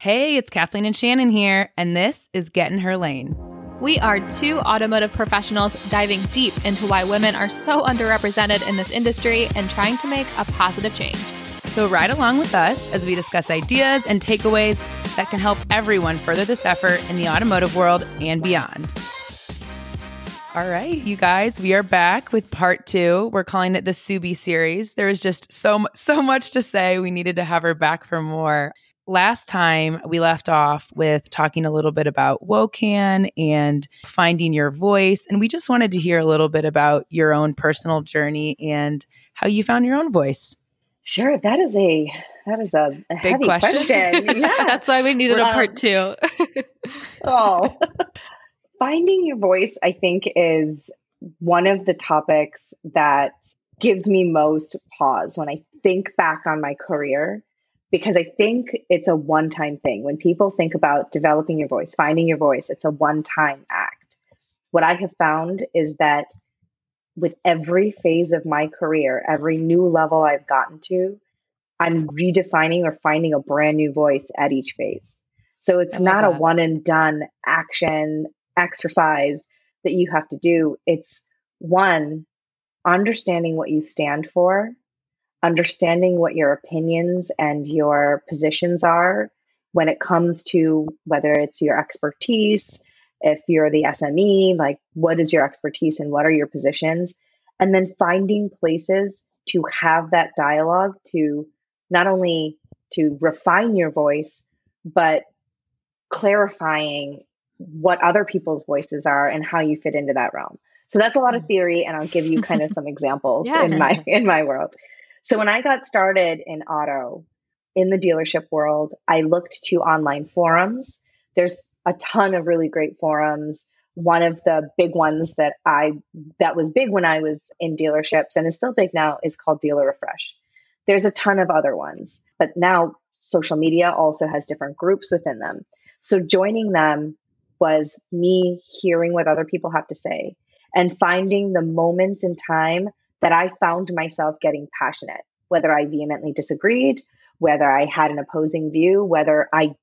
Hey, it's Kathleen and Shannon here, and this is Get in Her Lane. We are two automotive professionals diving deep into why women are so underrepresented in this industry and trying to make a positive change. So, ride along with us as we discuss ideas and takeaways that can help everyone further this effort in the automotive world and beyond. All right, you guys, we are back with part two. We're calling it the Subi series. There is just so so much to say. We needed to have her back for more. Last time we left off with talking a little bit about WOCAN and finding your voice, and we just wanted to hear a little bit about your own personal journey and how you found your own voice. Sure, that is a that is a, a big question. question. Yeah, that's why we needed a part two. oh, finding your voice, I think, is one of the topics that gives me most pause when I think back on my career, because I think it's a one time thing. When people think about developing your voice, finding your voice, it's a one time act. What I have found is that with every phase of my career, every new level I've gotten to, I'm redefining or finding a brand new voice at each phase. So it's not that. a one and done action exercise that you have to do. It's one, understanding what you stand for, understanding what your opinions and your positions are when it comes to whether it's your expertise, if you're the SME, like what is your expertise and what are your positions? And then finding places to have that dialogue to not only to refine your voice, but clarifying what other people's voices are and how you fit into that realm. So that's a lot of mm. theory and I'll give you kind of some examples yeah. in my in my world. So when I got started in auto in the dealership world, I looked to online forums. There's a ton of really great forums. One of the big ones that I that was big when I was in dealerships and is still big now is called Dealer Refresh. There's a ton of other ones, but now social media also has different groups within them. So joining them was me hearing what other people have to say and finding the moments in time that I found myself getting passionate, whether I vehemently disagreed, whether I had an opposing view, whether I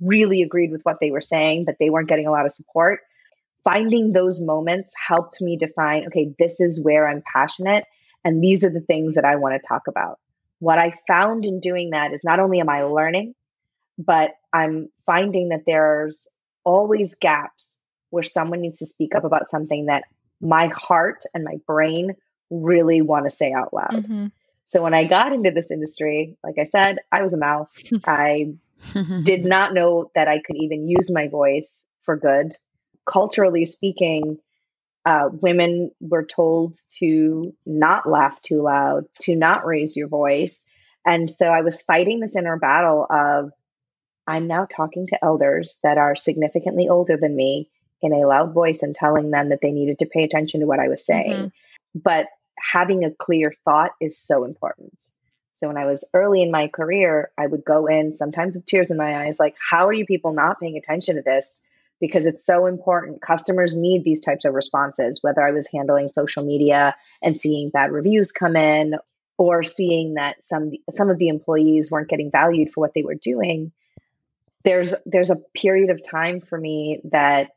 really agreed with what they were saying, but they weren't getting a lot of support. Finding those moments helped me define okay, this is where I'm passionate, and these are the things that I want to talk about. What I found in doing that is not only am I learning, but I'm finding that there's always gaps where someone needs to speak up about something that my heart and my brain really want to say out loud. Mm-hmm. So when I got into this industry, like I said, I was a mouse. I did not know that I could even use my voice for good. Culturally speaking, uh, women were told to not laugh too loud, to not raise your voice. And so I was fighting this inner battle of I'm now talking to elders that are significantly older than me in a loud voice and telling them that they needed to pay attention to what I was saying. Mm-hmm. But having a clear thought is so important. So when I was early in my career, I would go in sometimes with tears in my eyes, like, how are you people not paying attention to this? Because it's so important. Customers need these types of responses, whether I was handling social media and seeing bad reviews come in or seeing that some some of the employees weren't getting valued for what they were doing there's there's a period of time for me that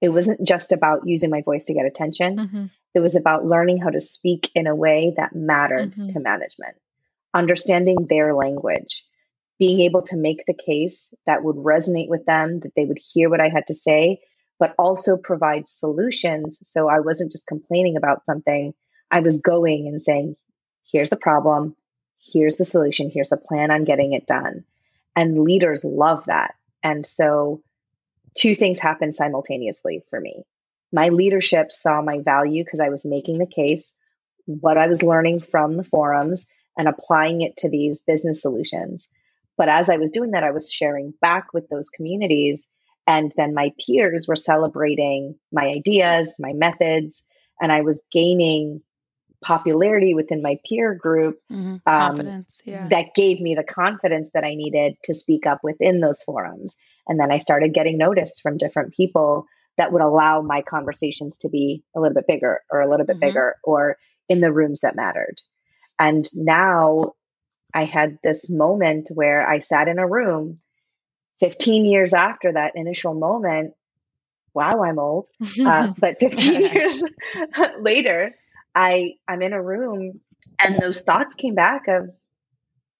it wasn't just about using my voice to get attention. Mm-hmm. It was about learning how to speak in a way that mattered mm-hmm. to management, understanding their language, being able to make the case that would resonate with them, that they would hear what I had to say, but also provide solutions. So I wasn't just complaining about something, I was going and saying, here's the problem, here's the solution, here's the plan on getting it done. And leaders love that. And so two things happened simultaneously for me. My leadership saw my value because I was making the case, what I was learning from the forums, and applying it to these business solutions. But as I was doing that, I was sharing back with those communities. And then my peers were celebrating my ideas, my methods, and I was gaining popularity within my peer group mm-hmm. Um, confidence um, yeah. that gave me the confidence that i needed to speak up within those forums and then i started getting noticed from different people that would allow my conversations to be a little bit bigger or a little bit mm-hmm. bigger or in the rooms that mattered and now i had this moment where i sat in a room 15 years after that initial moment, wow, I'm old. Uh, but 15 years later, I I'm in a room and those thoughts came back of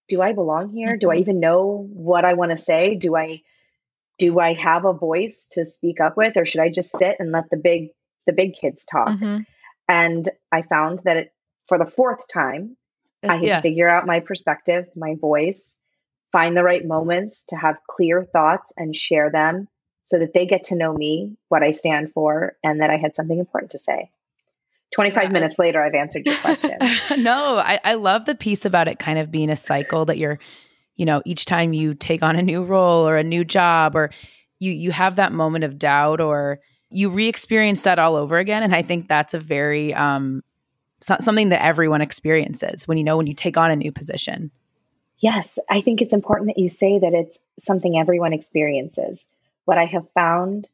do I belong here? Do I mm-hmm. even know what I want to say? Do I do I have a voice to speak up with or should I just sit and let the big the big kids talk? Mm-hmm. And I found that it, for the fourth time, I had yeah. to figure out my perspective, my voice, find the right moments to have clear thoughts and share them so that they get to know me, what I stand for, and that I had something important to say. 25 yeah. minutes later, I've answered your question. no, I, I love the piece about it kind of being a cycle that you're, you know, each time you take on a new role or a new job or you you have that moment of doubt or you re-experience that all over again. And I think that's a very um so, something that everyone experiences when you know when you take on a new position. Yes, I think it's important that you say that it's something everyone experiences. What I have found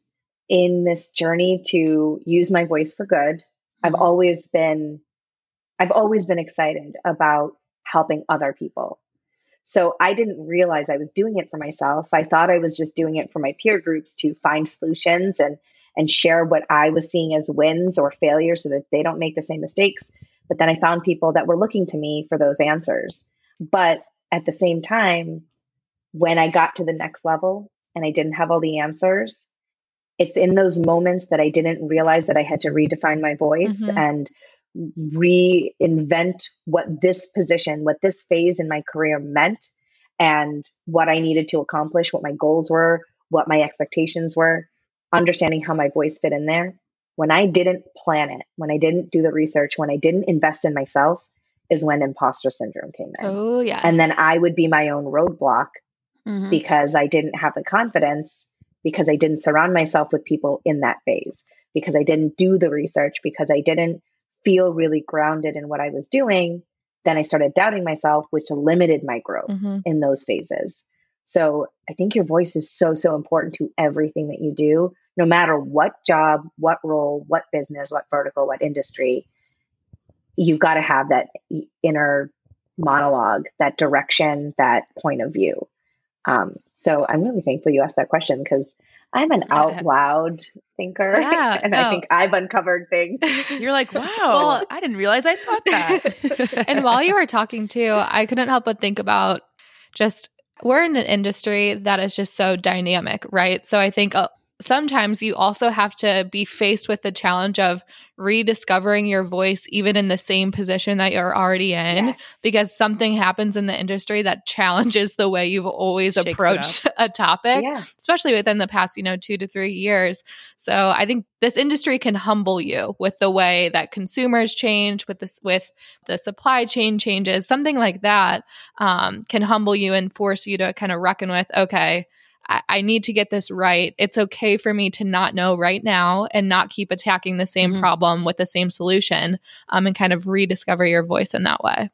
in this journey to use my voice for good I've mm-hmm. always been I've always been excited about helping other people. So I didn't realize I was doing it for myself. I thought I was just doing it for my peer groups to find solutions and and share what I was seeing as wins or failures so that they don't make the same mistakes. But then I found people that were looking to me for those answers. But at the same time, when I got to the next level and I didn't have all the answers, it's in those moments that I didn't realize that I had to redefine my voice mm-hmm. and reinvent what this position, what this phase in my career meant, and what I needed to accomplish, what my goals were, what my expectations were, understanding how my voice fit in there. When I didn't plan it, when I didn't do the research, when I didn't invest in myself, is when imposter syndrome came in. Oh, yeah. And then I would be my own roadblock mm-hmm. because I didn't have the confidence because I didn't surround myself with people in that phase, because I didn't do the research, because I didn't feel really grounded in what I was doing. Then I started doubting myself, which limited my growth mm-hmm. in those phases. So I think your voice is so, so important to everything that you do, no matter what job, what role, what business, what vertical, what industry. You've got to have that inner monologue, that direction, that point of view. Um, so I'm really thankful you asked that question because I'm an out loud thinker. Yeah, and I think I've uncovered things. You're like, wow, well, I didn't realize I thought that. and while you were talking too, I couldn't help but think about just we're in an industry that is just so dynamic, right? So I think uh, sometimes you also have to be faced with the challenge of rediscovering your voice even in the same position that you're already in yes. because something happens in the industry that challenges the way you've always Shakes approached a topic yeah. especially within the past you know 2 to 3 years so i think this industry can humble you with the way that consumers change with this with the supply chain changes something like that um, can humble you and force you to kind of reckon with okay I, I need to get this right. It's okay for me to not know right now and not keep attacking the same mm-hmm. problem with the same solution um, and kind of rediscover your voice in that way.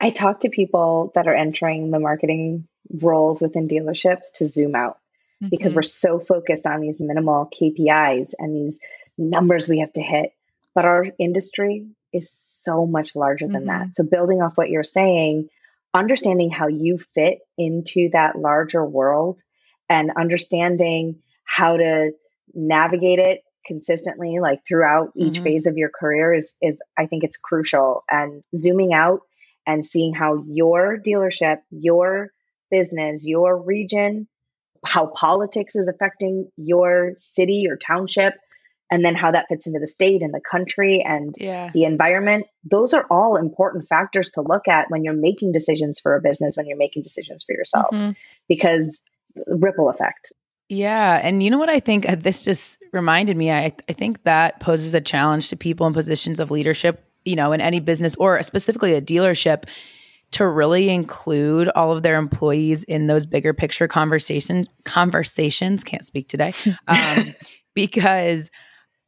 I talk to people that are entering the marketing roles within dealerships to zoom out mm-hmm. because we're so focused on these minimal KPIs and these numbers we have to hit. But our industry is so much larger than mm-hmm. that. So, building off what you're saying, understanding how you fit into that larger world and understanding how to navigate it consistently like throughout each mm-hmm. phase of your career is is I think it's crucial and zooming out and seeing how your dealership, your business, your region, how politics is affecting your city or township and then how that fits into the state and the country and yeah. the environment those are all important factors to look at when you're making decisions for a business when you're making decisions for yourself mm-hmm. because ripple effect. Yeah. And you know what I think? Uh, this just reminded me. I, I think that poses a challenge to people in positions of leadership, you know, in any business or specifically a dealership to really include all of their employees in those bigger picture conversations conversations can't speak today um, because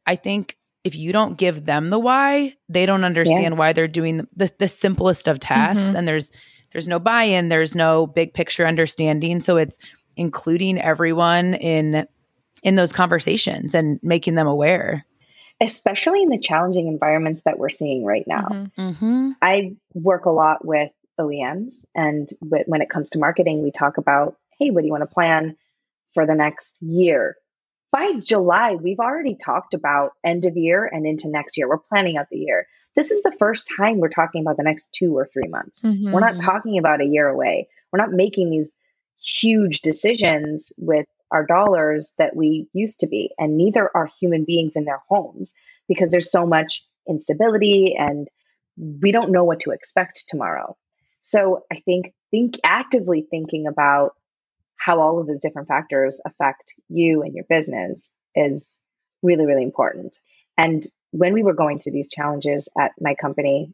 i think if you don't give them the why they don't understand yeah. why they're doing the, the, the simplest of tasks mm-hmm. and there's there's no buy-in there's no big picture understanding so it's including everyone in in those conversations and making them aware especially in the challenging environments that we're seeing right now mm-hmm. Mm-hmm. i work a lot with oems and when it comes to marketing we talk about hey what do you want to plan for the next year. By July, we've already talked about end of year and into next year. We're planning out the year. This is the first time we're talking about the next two or three months. Mm-hmm. We're not talking about a year away. We're not making these huge decisions with our dollars that we used to be. And neither are human beings in their homes because there's so much instability and we don't know what to expect tomorrow. So I think think actively thinking about how all of those different factors affect you and your business is really, really important. And when we were going through these challenges at my company,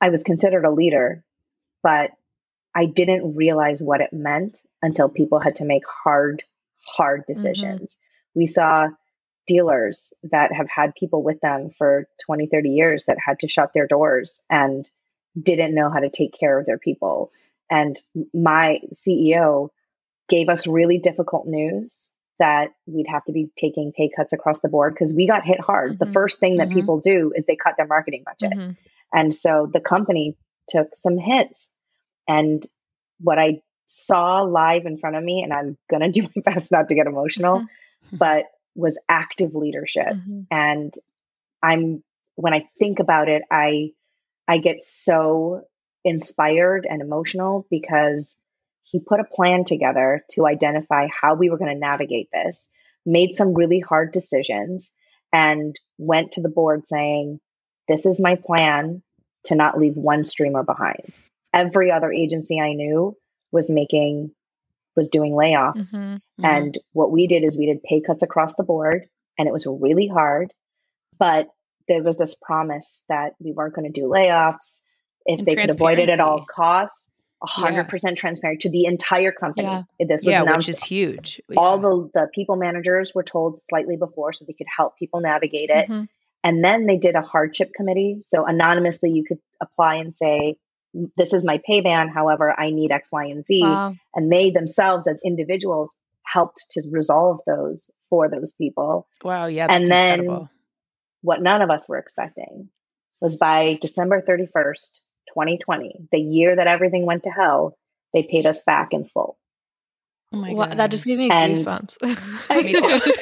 I was considered a leader, but I didn't realize what it meant until people had to make hard, hard mm-hmm. decisions. Mm-hmm. We saw dealers that have had people with them for 20, 30 years that had to shut their doors and didn't know how to take care of their people. And my CEO gave us really difficult news that we'd have to be taking pay cuts across the board because we got hit hard. Mm-hmm. The first thing that mm-hmm. people do is they cut their marketing budget. Mm-hmm. And so the company took some hits. And what I saw live in front of me, and I'm going to do my best not to get emotional, mm-hmm. but was active leadership. Mm-hmm. And I'm, when I think about it, I, I get so inspired and emotional because he put a plan together to identify how we were going to navigate this, made some really hard decisions, and went to the board saying, This is my plan to not leave one streamer behind. Every other agency I knew was making, was doing layoffs. Mm-hmm, mm-hmm. And what we did is we did pay cuts across the board, and it was really hard. But there was this promise that we weren't going to do layoffs if and they could avoid it at all costs 100% yeah. transparent to the entire company. Yeah. This was yeah, announced. which is huge. All the, the people managers were told slightly before so they could help people navigate it. Mm-hmm. And then they did a hardship committee. So anonymously, you could apply and say, This is my pay band. However, I need X, Y, and Z. Wow. And they themselves, as individuals, helped to resolve those for those people. Wow. Yeah. and then incredible. what none of us were expecting was by December 31st, 2020, the year that everything went to hell, they paid us back in full. Oh my god, that just gave me and goosebumps. me too.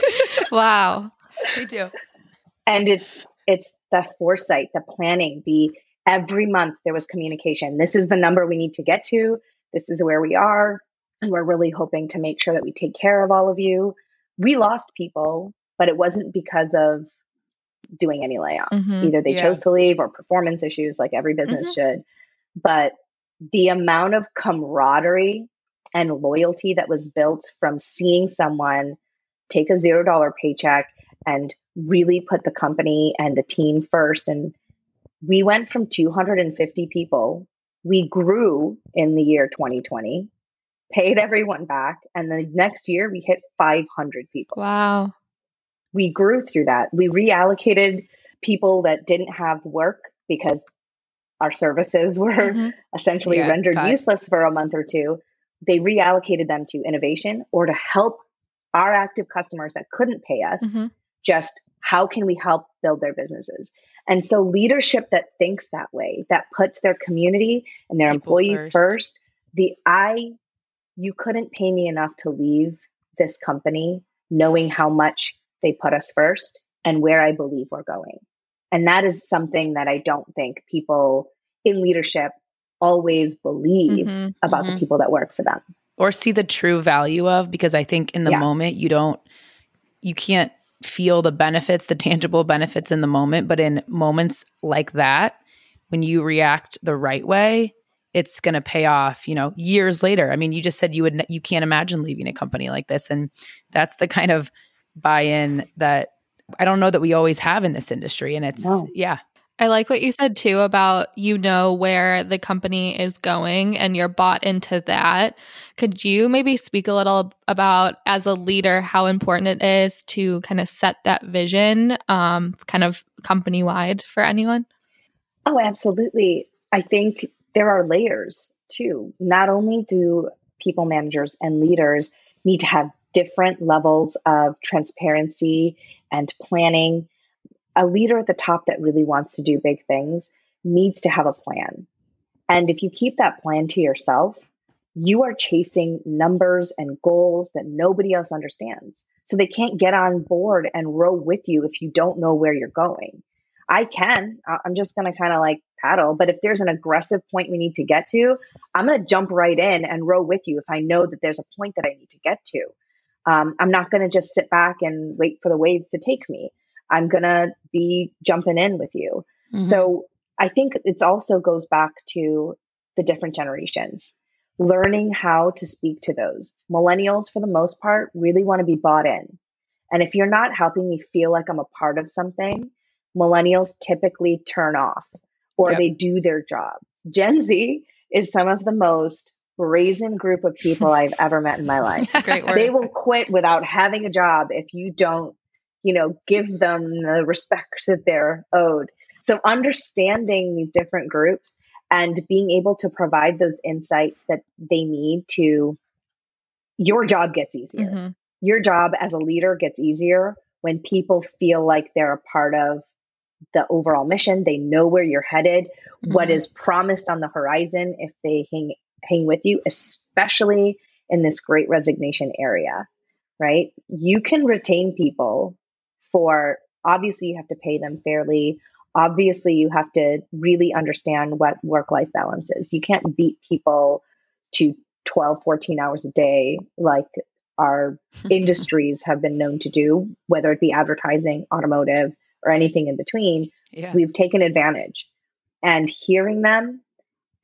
wow, me too. And it's it's the foresight, the planning, the every month there was communication. This is the number we need to get to. This is where we are, and we're really hoping to make sure that we take care of all of you. We lost people, but it wasn't because of doing any layoffs. Mm-hmm, Either they yeah. chose to leave or performance issues, like every business mm-hmm. should. But the amount of camaraderie and loyalty that was built from seeing someone take a zero dollar paycheck and really put the company and the team first. And we went from 250 people, we grew in the year 2020, paid everyone back. And the next year we hit 500 people. Wow we grew through that. We reallocated people that didn't have work because our services were mm-hmm. essentially yeah, rendered useless for a month or two. They reallocated them to innovation or to help our active customers that couldn't pay us. Mm-hmm. Just how can we help build their businesses? And so, leadership that thinks that way, that puts their community and their People employees first. first, the I, you couldn't pay me enough to leave this company knowing how much they put us first and where I believe we're going. And that is something that I don't think people in leadership always believe mm-hmm, about mm-hmm. the people that work for them or see the true value of because I think in the yeah. moment you don't you can't feel the benefits, the tangible benefits in the moment, but in moments like that when you react the right way, it's going to pay off, you know, years later. I mean, you just said you would you can't imagine leaving a company like this and that's the kind of buy in that I don't know that we always have in this industry. And it's, no. yeah. I like what you said too about you know where the company is going and you're bought into that. Could you maybe speak a little about, as a leader, how important it is to kind of set that vision, um, kind of company wide for anyone? Oh, absolutely. I think there are layers too. Not only do people managers and leaders need to have different levels of transparency and planning. A leader at the top that really wants to do big things needs to have a plan. And if you keep that plan to yourself, you are chasing numbers and goals that nobody else understands. So they can't get on board and row with you if you don't know where you're going. I can. I'm just going to kind of like paddle. But if there's an aggressive point we need to get to, I'm going to jump right in and row with you if I know that there's a point that I need to get to. Um, I'm not going to just sit back and wait for the waves to take me. I'm going to be jumping in with you. Mm-hmm. So I think it also goes back to the different generations, learning how to speak to those. Millennials, for the most part, really want to be bought in. And if you're not helping me feel like I'm a part of something, millennials typically turn off or yep. they do their job. Gen Z is some of the most brazen group of people I've ever met in my life. They will quit without having a job if you don't, you know, give them the respect that they're owed. So understanding these different groups and being able to provide those insights that they need to your job gets easier. Mm-hmm. Your job as a leader gets easier when people feel like they're a part of the overall mission. They know where you're headed, mm-hmm. what is promised on the horizon if they hang hang with you, especially in this great resignation area, right? You can retain people for obviously you have to pay them fairly. Obviously, you have to really understand what work life balance is. You can't beat people to 12, 14 hours a day like our industries have been known to do, whether it be advertising, automotive, or anything in between, yeah. we've taken advantage. And hearing them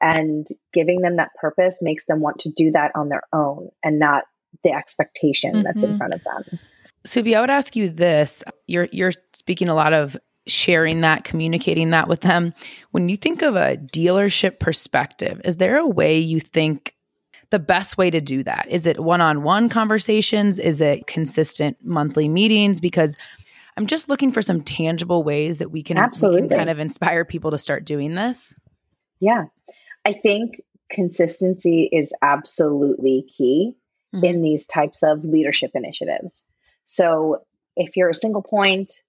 and giving them that purpose makes them want to do that on their own and not the expectation mm-hmm. that's in mm-hmm. front of them. Subi, I would ask you this. You're you're speaking a lot of sharing that, communicating that with them. When you think of a dealership perspective, is there a way you think the best way to do that? Is it one-on-one conversations? Is it consistent monthly meetings? Because I'm just looking for some tangible ways that we can, Absolutely. We can kind of inspire people to start doing this. Yeah. I think consistency is absolutely key mm-hmm. in these types of leadership initiatives. So if you're a single point,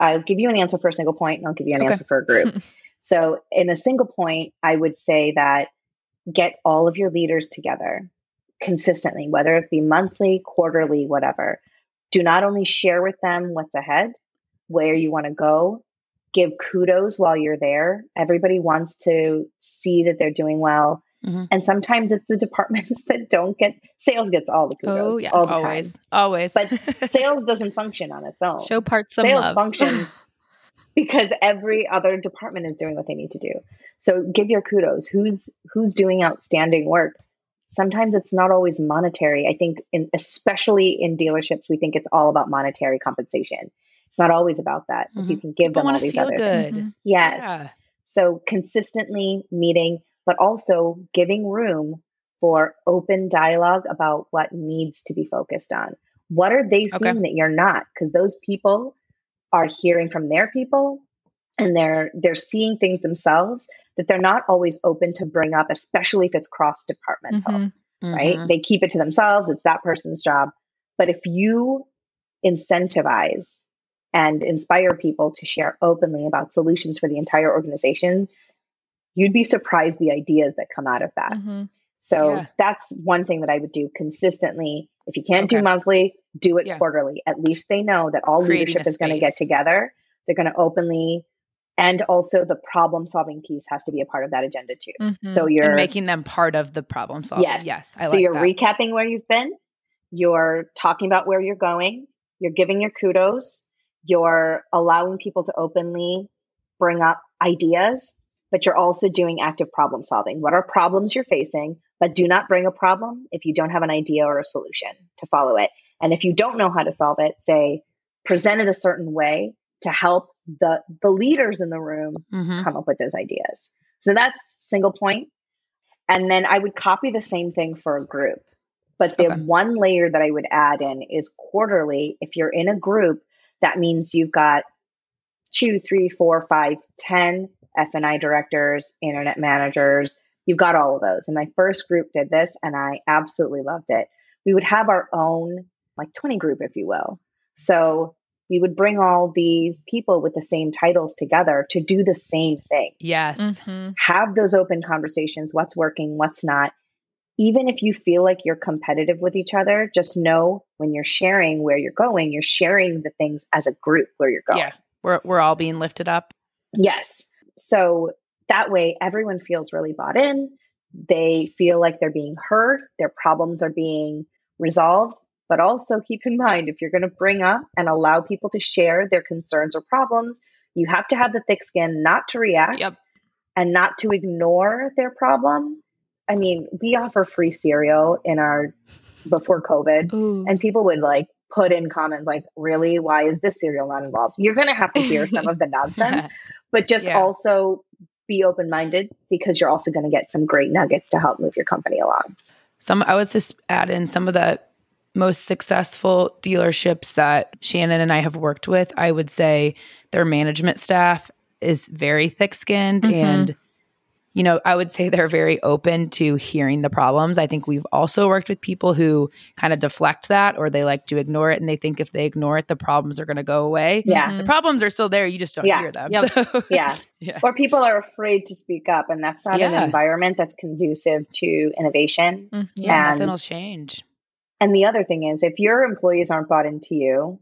I'll give you an answer for a single point and I'll give you an okay. answer for a group. so in a single point, I would say that get all of your leaders together consistently, whether it be monthly, quarterly, whatever do not only share with them what's ahead, where you want to go, give kudos while you're there. Everybody wants to see that they're doing well. Mm-hmm. And sometimes it's the departments that don't get sales gets all the kudos. Oh, yes. All the always. Time. Always. but sales doesn't function on its own. Show parts of sales functions because every other department is doing what they need to do. So give your kudos. Who's who's doing outstanding work? sometimes it's not always monetary. I think, in, especially in dealerships, we think it's all about monetary compensation. It's not always about that. Mm-hmm. If you mm-hmm. can give People them all these other good. things. Yes. Yeah. So consistently meeting, but also giving room for open dialogue about what needs to be focused on. What are they seeing okay. that you're not? Because those people are hearing from their people and they're they're seeing things themselves that they're not always open to bring up, especially if it's cross departmental, mm-hmm. right? Mm-hmm. They keep it to themselves, it's that person's job. But if you incentivize and inspire people to share openly about solutions for the entire organization, you'd be surprised the ideas that come out of that. Mm-hmm. So yeah. that's one thing that I would do consistently. If you can't okay. do monthly, do it yeah. quarterly. At least they know that all Creating leadership is going to get together. They're going to openly and also the problem solving piece has to be a part of that agenda too. Mm-hmm. So you're and making them part of the problem solving. Yes, yes. I so like you're that. recapping where you've been. You're talking about where you're going. You're giving your kudos. You're allowing people to openly bring up ideas, but you're also doing active problem solving. What are problems you're facing? But do not bring a problem if you don't have an idea or a solution to follow it. And if you don't know how to solve it, say present it a certain way to help the the leaders in the room mm-hmm. come up with those ideas. So that's single point. And then I would copy the same thing for a group. But the okay. one layer that I would add in is quarterly. If you're in a group, that means you've got two, three, four, five, ten F&I directors, internet managers. You've got all of those. And my first group did this and I absolutely loved it. We would have our own like 20 group, if you will. So we would bring all these people with the same titles together to do the same thing. Yes. Mm-hmm. Have those open conversations what's working, what's not. even if you feel like you're competitive with each other, just know when you're sharing where you're going, you're sharing the things as a group where you're going. Yeah. We're we're all being lifted up. Yes. So that way everyone feels really bought in. They feel like they're being heard, their problems are being resolved. But also keep in mind if you're going to bring up and allow people to share their concerns or problems, you have to have the thick skin not to react Yep. and not to ignore their problem. I mean, we offer free cereal in our before COVID, Ooh. and people would like put in comments like, "Really? Why is this cereal not involved?" You're going to have to hear some of the nonsense, but just Yeah. also be open minded because you're also going to get some great nuggets to help move your company along. Some I was just add in some of the most successful dealerships that Shannon and I have worked with. I would say their management staff is very thick skinned Mhm. and you know, I would say they're very open to hearing the problems. I think we've also worked with people who kind of deflect that or they like to ignore it and they think if they ignore it, the problems are going to go away. Yeah. The problems are still there. You just don't Yeah. hear them. Yep. So, Yeah. yeah. Or people are afraid to speak up, and that's not Yeah. an environment that's conducive to innovation. Mhm. Yeah. And- nothing will change. And the other thing is, if your employees aren't bought into you,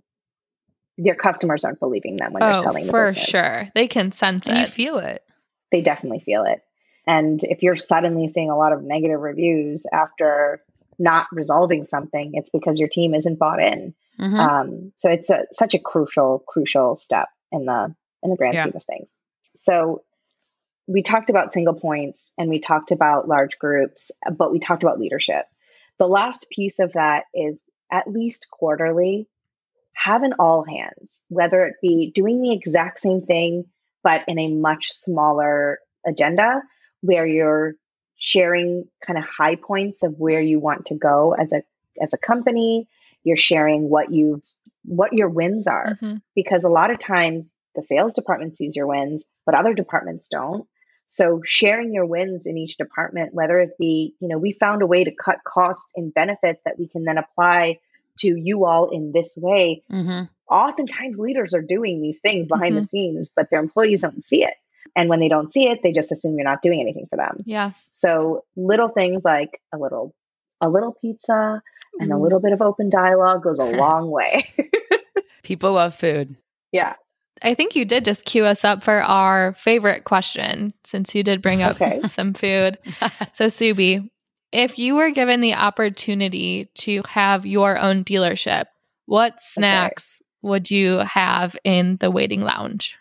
your customers aren't believing them when they're Oh, selling the for sure. They can sense And you it. feel it. They definitely feel it. And if you're suddenly seeing a lot of negative reviews after not resolving something, it's because your team isn't bought in. Mhm. Um, so it's a, such a crucial, crucial step in the in the grand Yeah. scheme of things. So we talked about single points and we talked about large groups, but we talked about leadership. The last piece of that is at least quarterly have an all hands, whether it be doing the exact same thing but in a much smaller agenda where you're sharing kind of high points of where you want to go as a as a company. You're sharing what you've what your wins are. Mhm. because a lot of times the sales department sees your wins but other departments don't. So sharing your wins in each department whether it be you know we found a way to cut costs and benefits that we can then apply to you all in this way. Mhm. oftentimes leaders are doing these things behind the scenes but their employees don't see it and when they don't see it they just assume you're not doing anything for them Yeah. so little things like a little a little pizza and a mm-hmm. little bit of open dialogue goes a long way People love food. yeah I think you did just cue us up for our favorite question since you did bring up Okay. some food. So, Subi, if you were given the opportunity to have your own dealership, what snacks would you have in the waiting lounge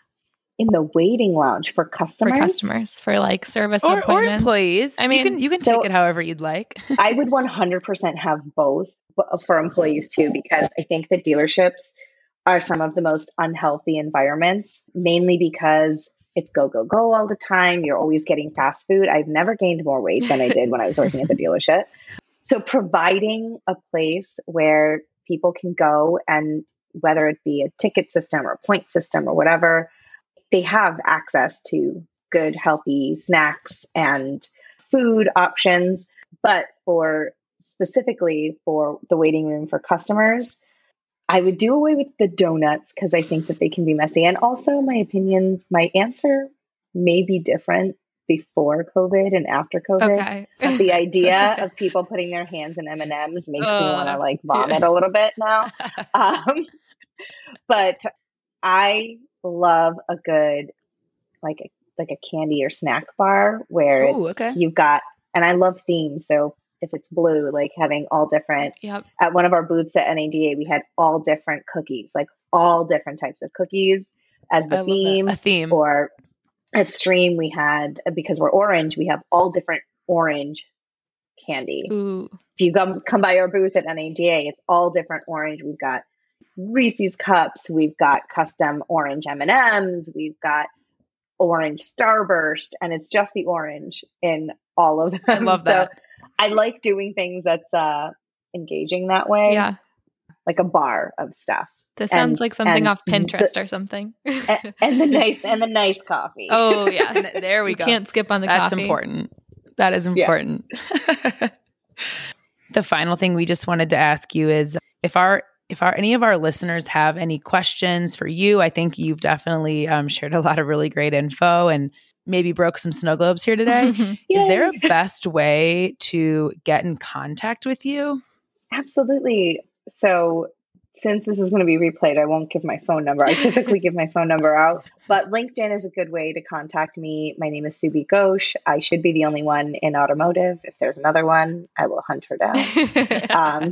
in the waiting lounge for customers for customers for like service or, or employees. I I mean, mean, you can, you can so- take it however you'd like. I would 100% have both for employees too, because I think that dealerships are some of the most unhealthy environments, mainly because it's go, go, go all the time. You're always getting fast food. I've never gained more weight than I did when I was working at the dealership. So, providing a place where people can go and whether it be a ticket system or a point system or whatever, they have access to good, healthy snacks and food options. But for specifically for the waiting room for customers, I would do away with the donuts because I think that they can be messy. And also, my opinions, my answer may be different before COVID and after COVID. Okay. The idea of people putting their hands in M and M's makes me want to like vomit a little bit now. Um, but I love a good like a, like a candy or snack bar where Ooh, okay. you've got and I love themes. So if it's blue, like having all different Yep. at one of our booths at NADA, we had all different cookies, like all different types of cookies as the that. theme. A theme. Or at Stream, we had because we're orange, we have all different orange candy. Ooh. If you come come by our booth at NADA, it's all different orange. We've got Reese's cups, we've got custom orange M and M's, we've got orange Starburst, and it's just the orange in all of them. I love So that. I like doing things that's uh, engaging that way, Yeah. like a bar of stuff, This sounds like something and off the- Pinterest or something. and, and the nice and the nice coffee. oh, yes. There we go. can't skip on the That's coffee. That's important. That is important. the final thing we just wanted to ask you is if our if our any of our listeners have any questions for you, I think you've definitely um, shared a lot of really great info, and maybe broke some snow globes here today. Is there a best way to get in contact with you? Absolutely. So since this is going to be replayed, I won't give my phone number. I typically give my phone number out, but LinkedIn is a good way to contact me. My name is Subi Ghosh. I should be the only one in automotive. If there's another one, I will hunt her down. um,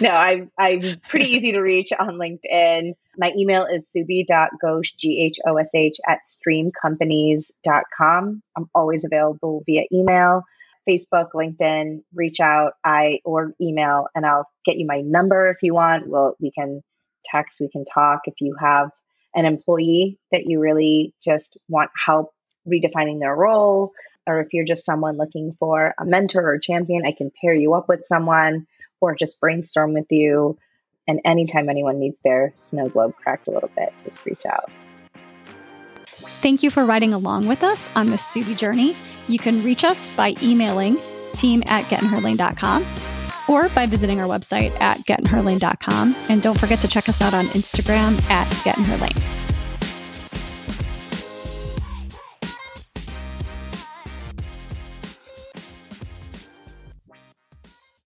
no, I, I'm pretty easy to reach on LinkedIn. My email is subi.ghosh, G-H-O-S-H, at streamcompanies.com. I'm always available via email. Facebook, LinkedIn, reach out, I or email, and I'll get you my number if you want. Well, we can text, we can talk. If you have an employee that you really just want help redefining their role, or if you're just someone looking for a mentor or champion, I can pair you up with someone or just brainstorm with you. And anytime anyone needs their snow globe cracked a little bit, just reach out. Thank you for riding along with us on this Subi journey. You can reach us by emailing team at getinherlane.com or by visiting our website at getinherlane.com. And don't forget to check us out on Instagram at getinherlane.